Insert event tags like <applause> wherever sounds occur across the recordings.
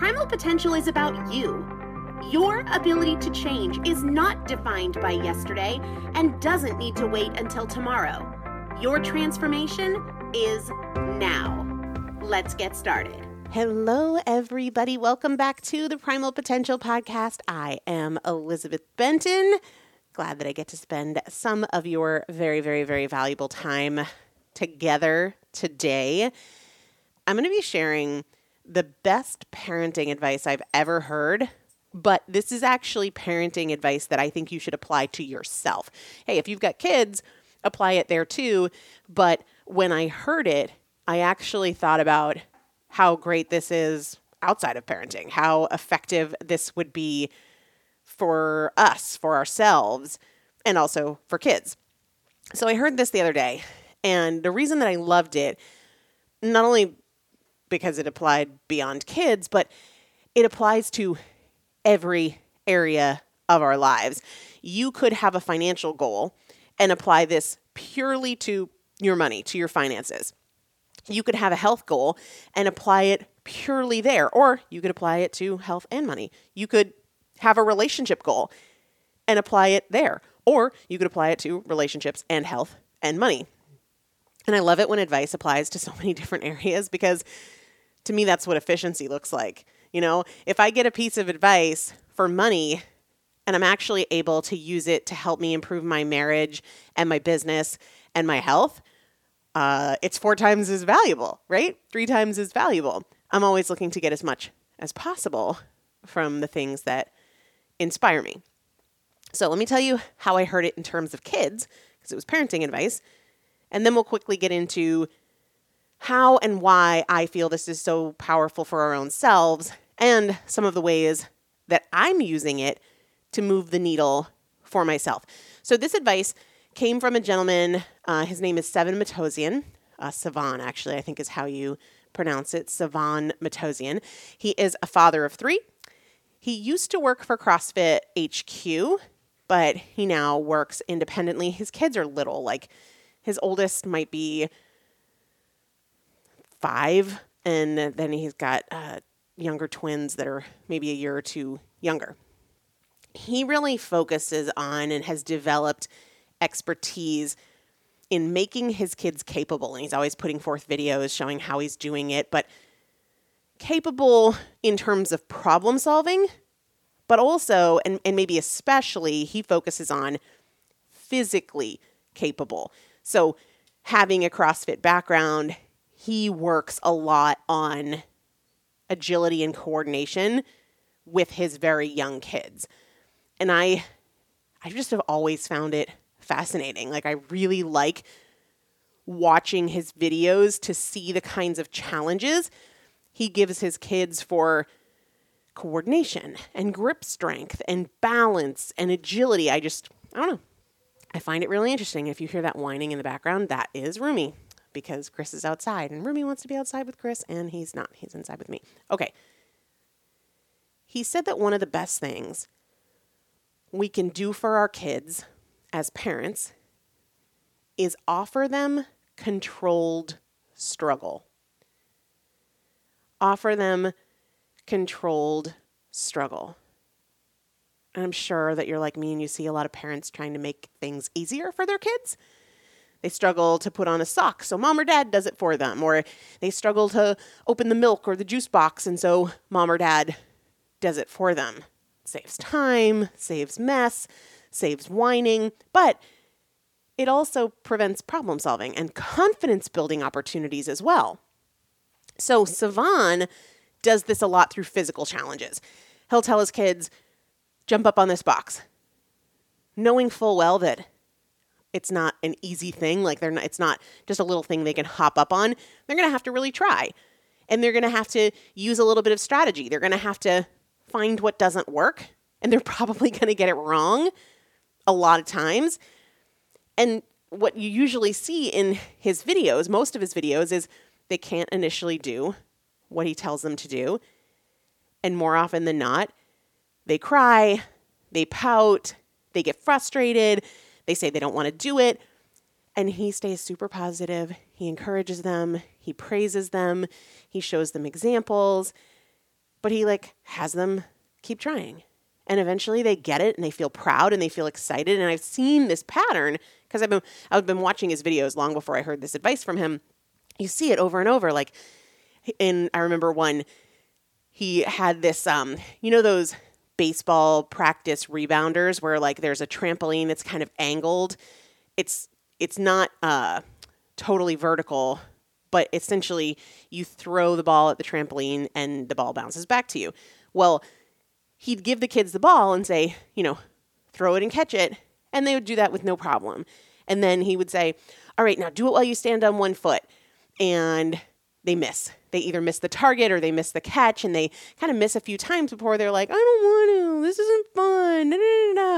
Primal potential is about you. Your ability to change is not defined by yesterday and doesn't need to wait until tomorrow. Your transformation is now. Let's get started. Hello, everybody. Welcome back to the Primal Potential Podcast. I am Elizabeth Benton. Glad that I get to spend some of your very, very, very valuable time together today. I'm going to be sharing the best parenting advice I've ever heard. But this is actually parenting advice that I think you should apply to yourself. Hey, if you've got kids, apply it there too. But when I heard it, I actually thought about how great this is outside of parenting, how effective this would be for us, for ourselves, and also for kids. So I heard this the other day, and the reason that I loved it, not only because it applied beyond kids, but it applies to every area of our lives. You could have a financial goal and apply this purely to your money, to your finances. You could have a health goal and apply it purely there, or you could apply it to health and money. You could have a relationship goal and apply it there, or you could apply it to relationships and health and money. And I love it when advice applies to so <laughs> many different areas because to me, that's what efficiency looks like. You know, if I get a piece of advice for money and I'm actually able to use it to help me improve my marriage and my business and my health, uh, it's four times as valuable, right? Three times as valuable. I'm always looking to get as much as possible from the things that inspire me. So let me tell you how I heard it in terms of kids, because it was parenting advice. And then we'll quickly get into how and why I feel this is so powerful for our own selves and some of the ways that I'm using it to move the needle for myself. So, this advice came from a gentleman. Uh, his name is Seven Matossian, Uh, Savan, actually, I think is how you pronounce it. Savan Matossian. He is a father of three. He used to work for CrossFit HQ, but he now works independently. His kids are little, like his oldest might be five, and then he's got uh, younger twins that are maybe a year or two younger. He really focuses on and has developed expertise in making his kids capable. And he's always putting forth videos showing how he's doing it, but capable in terms of problem solving, but also, and, and maybe especially, he focuses on physically capable. So, having a CrossFit background, he works a lot on agility and coordination with his very young kids. And I I just have always found it fascinating. Like I really like watching his videos to see the kinds of challenges he gives his kids for coordination and grip strength and balance and agility. I just I don't know. I find it really interesting. If you hear that whining in the background, that is Rumi because Chris is outside and Rumi wants to be outside with Chris and he's not. He's inside with me. Okay. He said that one of the best things we can do for our kids as parents is offer them controlled struggle. Offer them controlled struggle. And I'm sure that you're like me and you see a lot of parents trying to make things easier for their kids. They struggle to put on a sock, so mom or dad does it for them. Or they struggle to open the milk or the juice box, and so mom or dad does it for them. Saves time, saves mess, saves whining, but it also prevents problem solving and confidence building opportunities as well. So Savan does this a lot through physical challenges. He'll tell his kids, jump up on this box, knowing full well that it's not an easy thing. Like they're not, it's not just a little thing they can hop up on. They're going to have to really try. And they're going to have to use a little bit of strategy. They're going to have to find what doesn't work. And they're <laughs> probably going to get it wrong a lot of times. And what you usually see in his videos, most of his videos, is they can't initially do what he tells them to do. And more often than not, they cry, they pout, they get frustrated, they say they don't want to do it. And he stays super positive. He encourages them, he praises them, he shows them examples, but he like has them keep trying. And eventually they get it and they feel proud and they feel excited. And I've seen this pattern because I've been I've been watching his videos long before I heard this advice from him. You see it over and over. Like in I remember one, he had this um, you know those baseball practice rebounders where like there's a trampoline that's kind of angled. It's it's not uh, totally vertical, but essentially you throw the ball at the trampoline and the ball bounces back to you. Well, he'd give the kids the ball and say, you know, throw it and catch it, and they would do that with no problem. And then he would say, all right, now do it while you stand on one foot. And they miss. They either miss the target or they miss the catch, and they kind of miss a few times before they're like, I don't want to. This isn't fun.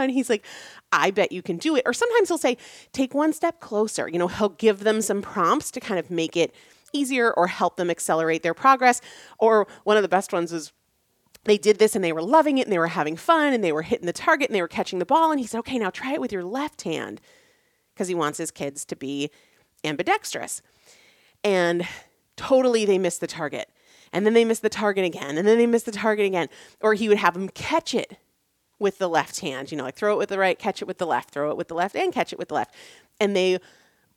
And he's like, I bet you can do it. Or sometimes he'll say, take one step closer. You know, he'll give them some prompts to kind of make it easier or help them accelerate their progress. Or one of the best ones is they did this and they were loving it and they were having fun and they were hitting the target and they were catching the ball. And he said, okay, now try it with your left hand because he wants his kids to be ambidextrous. And totally they missed the target. And then they missed the target again. And then they missed the target again. Or he would have them catch it with the left hand, you know, like throw it with the right, catch it with the left, throw it with the left, and catch it with the left. And they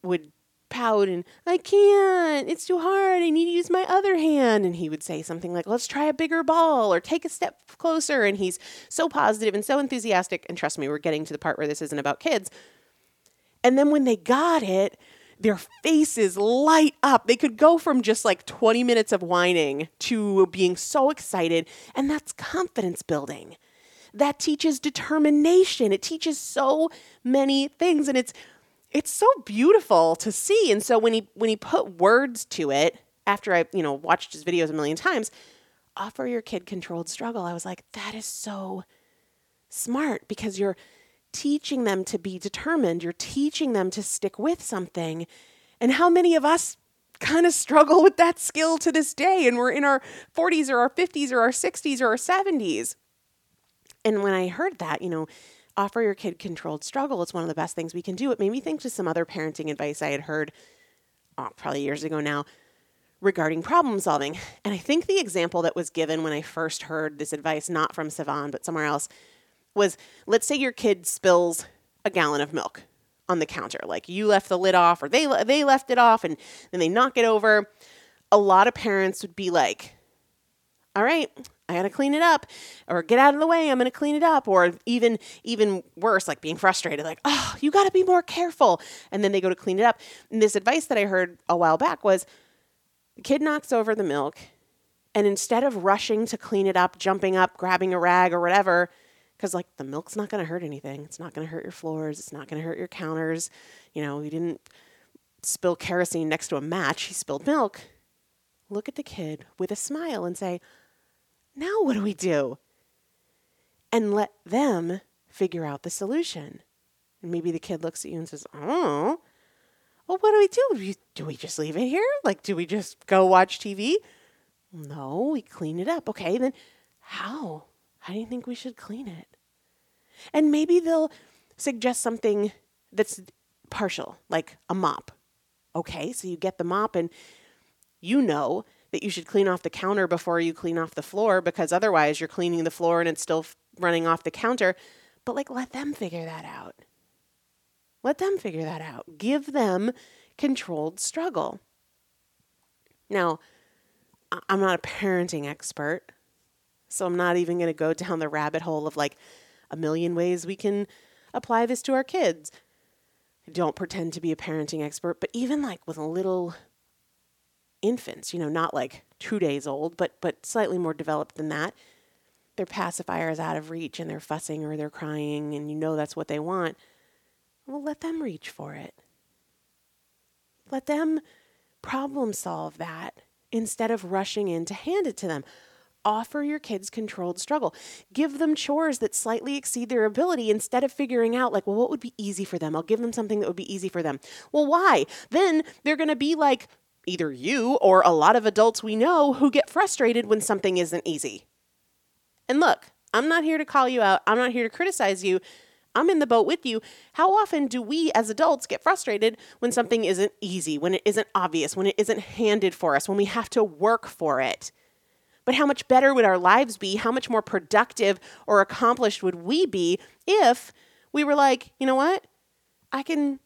would pout and, I can't, it's too hard, I need to use my other hand. And he would say something like, let's try a bigger ball or take a step closer. And he's so positive and so enthusiastic. And trust me, we're getting to the part where this isn't about kids. And then when they got it, their faces light up. They could go from just like 20 minutes of whining to being so excited. And that's confidence building that teaches determination. It teaches so many things and it's it's so beautiful to see. And so when he when he put words to it after I, you know, watched his videos a million times, offer your kid controlled struggle. I was like, that is so smart because you're teaching them to be determined. You're teaching them to stick with something. And how many of us kind of struggle with that skill to this day and we're in our 40s or our 50s or our 60s or our 70s? And when I heard that, you know, offer your kid controlled struggle, it's one of the best things we can do. It made me think to some other parenting advice I had heard oh, probably years ago now regarding problem solving. And I think the example that was given when I first heard this advice, not from Sevan, but somewhere else, was let's say your kid spills a gallon of milk on the counter. Like you left the lid off or they they left it off and then they knock it over. A lot of parents would be like, "All right, I got to clean it up or get out of the way. I'm going to clean it up. Or even, even worse, like being frustrated, like, oh, you got to be more careful. And then they go to clean it up. And this advice that I heard a while back was the kid knocks over the milk. And instead of rushing to clean it up, jumping up, grabbing a rag or whatever, because like the milk's not going to hurt anything. It's not going to hurt your floors. It's not going to hurt your counters. You know, you didn't spill kerosene next to a match. You spilled milk. Look at the kid with a smile and say, now what do we do? And let them figure out the solution. And maybe the kid looks at you and says, Oh, well, what do we do? Do we just leave it here? Like, do we just go watch TV? No, we clean it up. Okay, then how? How do you think we should clean it? And maybe they'll suggest something that's partial, like a mop. Okay, so you get the mop and you know that you should clean off the counter before you clean off the floor because otherwise you're cleaning the floor and it's still running off the counter. But like, let them figure that out. Let them figure that out. Give them controlled struggle. Now, I'm not a parenting expert, so I'm not even going to go <laughs> down the rabbit hole of like a million ways we can apply this to our kids. I don't pretend to be a parenting expert, but even like with little infants, you know, not like two days old, but but slightly more developed than that. Their pacifier is out of reach and they're fussing or they're crying and you know that's what they want. Well, let them reach for it. Let them problem solve that instead of rushing in to hand it to them. Offer your kids controlled struggle. Give them chores that slightly exceed their ability instead of figuring out, like, well, what would be easy for them? I'll give them something that would be easy for them. Well, why? Then they're going to be like either you or a lot of adults we know who get frustrated when something isn't easy. And look, I'm not here to call you out, I'm not here to criticize you. I'm in the boat with you. How often do we as adults get frustrated when something isn't easy, when it isn't obvious, when it isn't handed for us, when we have to work for it? But how much better would our lives be? How much more productive or accomplished would we be if we were like, you know what? I can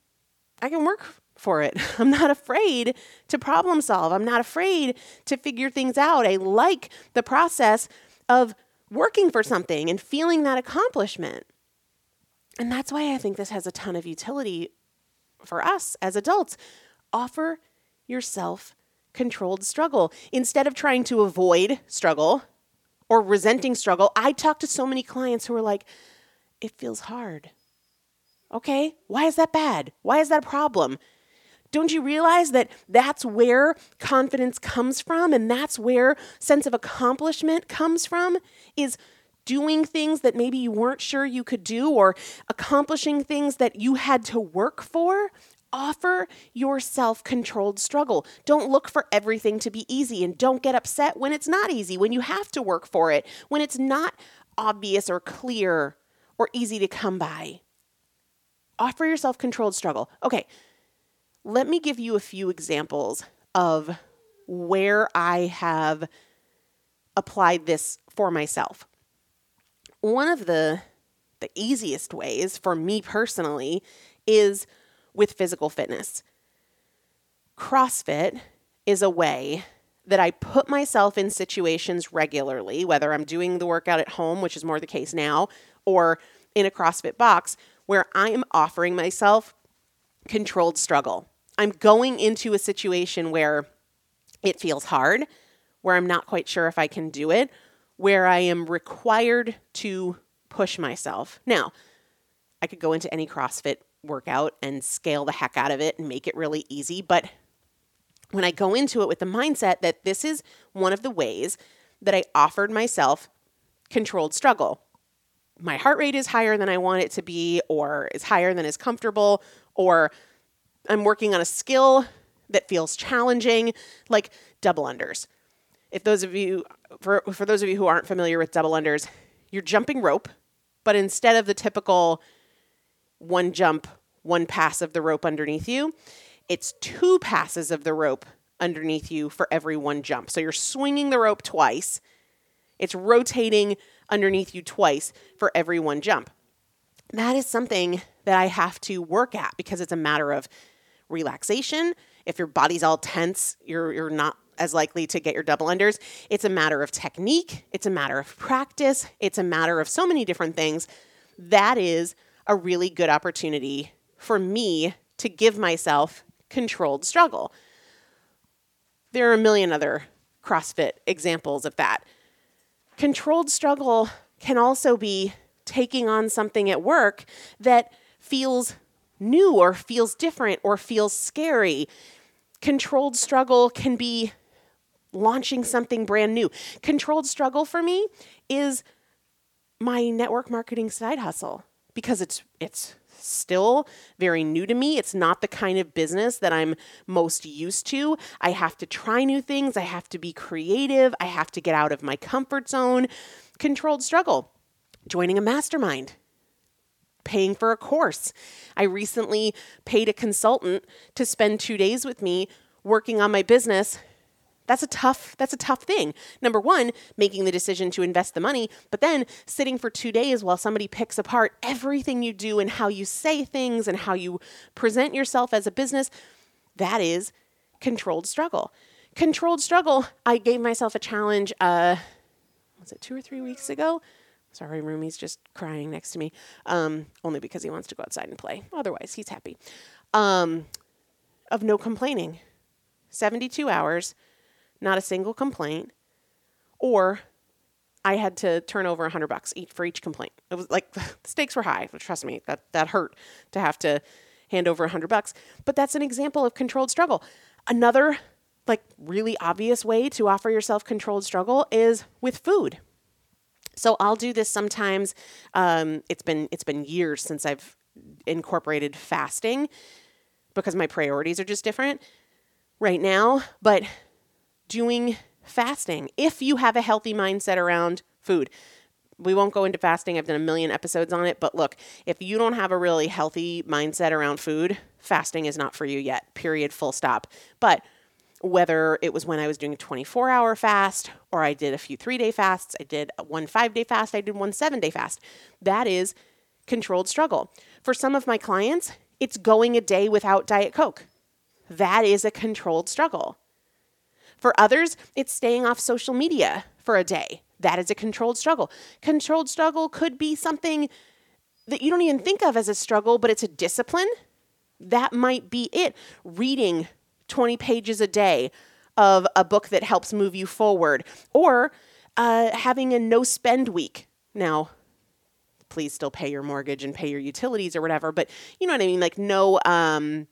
I can work for it. <laughs> I'm not afraid to problem solve. I'm not afraid to figure things out. I like the process of working for something and feeling that accomplishment. And that's why I think this has a ton of utility for us as adults. Offer yourself controlled struggle. Instead of trying to avoid struggle or resenting struggle, I talk to so many clients who are like, it feels hard. Okay, why is that bad? Why is that a problem? Don't you realize that that's where confidence comes from and that's where sense of accomplishment comes from is doing things that maybe you weren't sure you could do or accomplishing things that you had to work for? Offer yourself controlled struggle. Don't look for everything to be easy and don't get upset when it's not easy, when you have to work for it, when it's not obvious or clear or easy to come by. Offer yourself controlled struggle. Okay, let me give you a few examples of where I have applied this for myself. One of the the easiest ways for me personally is with physical fitness. CrossFit is a way that I put myself in situations regularly, whether I'm doing the workout at home, which is more the case now, or in a CrossFit box, where I am offering myself controlled struggle. I'm going into a situation where it feels hard, where I'm not quite sure if I can do it, where I am required to push myself. Now, I could go into any CrossFit workout and scale the heck out of it and make it really easy, but when I go into it with the mindset that this is one of the ways that I offered myself controlled struggle. My heart rate is higher than I want it to be, or is higher than is comfortable, or I'm working on a skill that feels challenging, like double unders. If those of you, for, for those of you who aren't familiar with double unders, you're jumping rope, but instead of the typical one jump, one pass of the rope underneath you, it's two passes of the rope underneath you for every one jump. So you're swinging the rope twice, it's rotating underneath you twice for every one jump. That is something that I have to work at because it's a matter of relaxation. If your body's all tense, you're, you're not as likely to get your double unders. It's a matter of technique, it's a matter of practice, it's a matter of so many different things. That is a really good opportunity for me to give myself controlled struggle. There are a million other CrossFit examples of that. Controlled struggle can also be taking on something at work that feels new or feels different or feels scary. Controlled struggle can be launching something brand new. Controlled struggle for me is my network marketing side hustle because it's it's still very new to me. It's not the kind of business that I'm most used to. I have to try new things, I have to be creative, I have to get out of my comfort zone. Controlled struggle. Joining a mastermind paying for a course. I recently paid a consultant to spend 2 days with me working on my business. That's a tough that's a tough thing. Number 1, making the decision to invest the money, but then sitting for 2 days while somebody picks apart everything you do and how you say things and how you present yourself as a business, that is controlled struggle. Controlled struggle, I gave myself a challenge uh was it 2 or 3 weeks ago? Sorry, Rumi's just crying next to me, um, only because he wants to go outside and play. Otherwise, he's happy. Um, of no complaining. 72 hours, not a single complaint, or I had to turn over 100 bucks each for each complaint. It was like <laughs> the stakes were high. Trust me, that, that hurt to have to hand over 100 bucks. But that's an example of controlled struggle. Another like really obvious way to offer yourself controlled struggle is with food. So I'll do this sometimes. Um, it's been it's been years since I've incorporated fasting because my priorities are just different right now. But doing fasting, if you have a healthy mindset around food, we won't go into fasting. I've done a million episodes on it. But look, if you don't have a really healthy mindset around food, fasting is not for you yet, period, full stop. But whether it was when I was doing a 24 hour fast or I did a few three day fasts, I did one five day fast, I did one seven day fast. That is controlled struggle. For some of my clients, it's going a day without Diet Coke. That is a controlled struggle. For others, it's staying off social media for a day. That is a controlled struggle. Controlled struggle could be something that you don't even think of as a struggle, but it's a discipline. That might be it. Reading 20 pages a day of a book that helps move you forward, or uh, having a no spend week. Now, please still pay your mortgage and pay your utilities or whatever, but you know what I mean? Like, no um,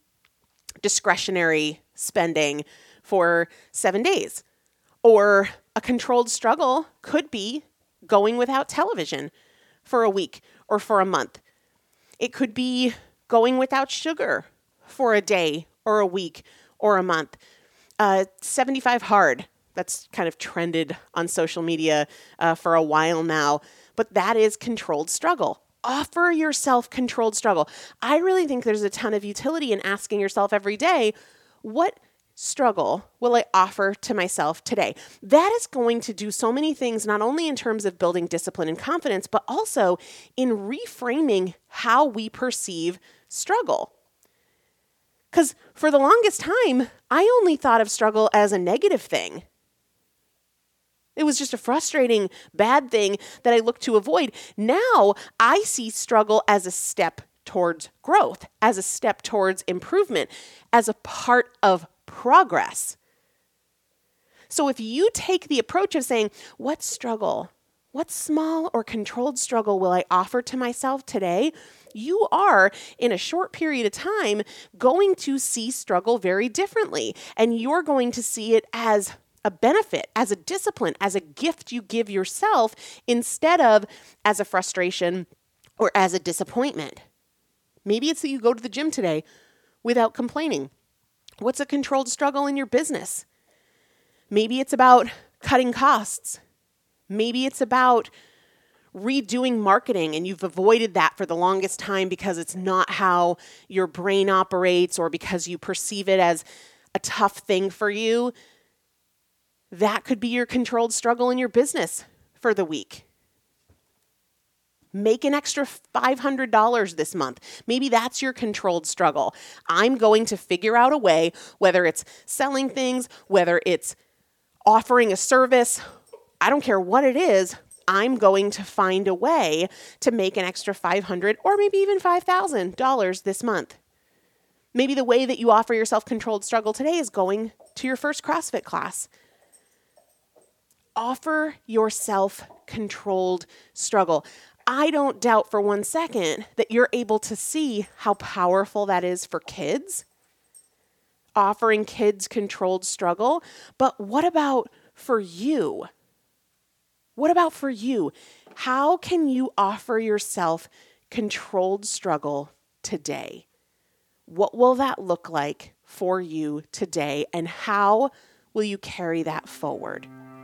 discretionary spending for seven days. Or a controlled struggle could be going without television for a week or for a month. It could be going without sugar for a day or a week or a month. Uh, 75 hard, that's kind of trended on social media uh, for a while now, but that is controlled struggle. Offer yourself controlled struggle. I really think there's a ton of utility in asking yourself every day, what struggle will I offer to myself today? That is going to do so many things, not only in terms of building discipline and confidence, but also in reframing how we perceive struggle. Because for the longest time, I only thought of struggle as a negative thing. It was just a frustrating, bad thing that I looked to avoid. Now I see struggle as a step towards growth, as a step towards improvement, as a part of progress. So if you take the approach of saying, What struggle, what small or controlled struggle will I offer to myself today? You are, in a short period of time, going to see struggle very differently. And you're going to see it as a benefit, as a discipline, as a gift you give yourself instead of as a frustration or as a disappointment. Maybe it's that you go to the gym today without complaining. What's a controlled struggle in your business? Maybe it's about cutting costs. Maybe it's about redoing marketing and you've avoided that for the longest time because it's not how your brain operates or because you perceive it as a tough thing for you. That could be your controlled struggle in your business for the week. Make an extra $500 this month. Maybe that's your controlled struggle. I'm going to figure out a way, whether it's selling things, whether it's offering a service, I don't care what it is, I'm going to find a way to make an extra 500 or maybe even $5,000 this month. Maybe the way that you offer yourself controlled struggle today is going to your first CrossFit class. Offer yourself controlled struggle. I don't doubt for one second that you're able to see how powerful that is for kids, offering kids controlled struggle. But what about for you? What about for you? How can you offer yourself controlled struggle today? What will that look like for you today? And how will you carry that forward?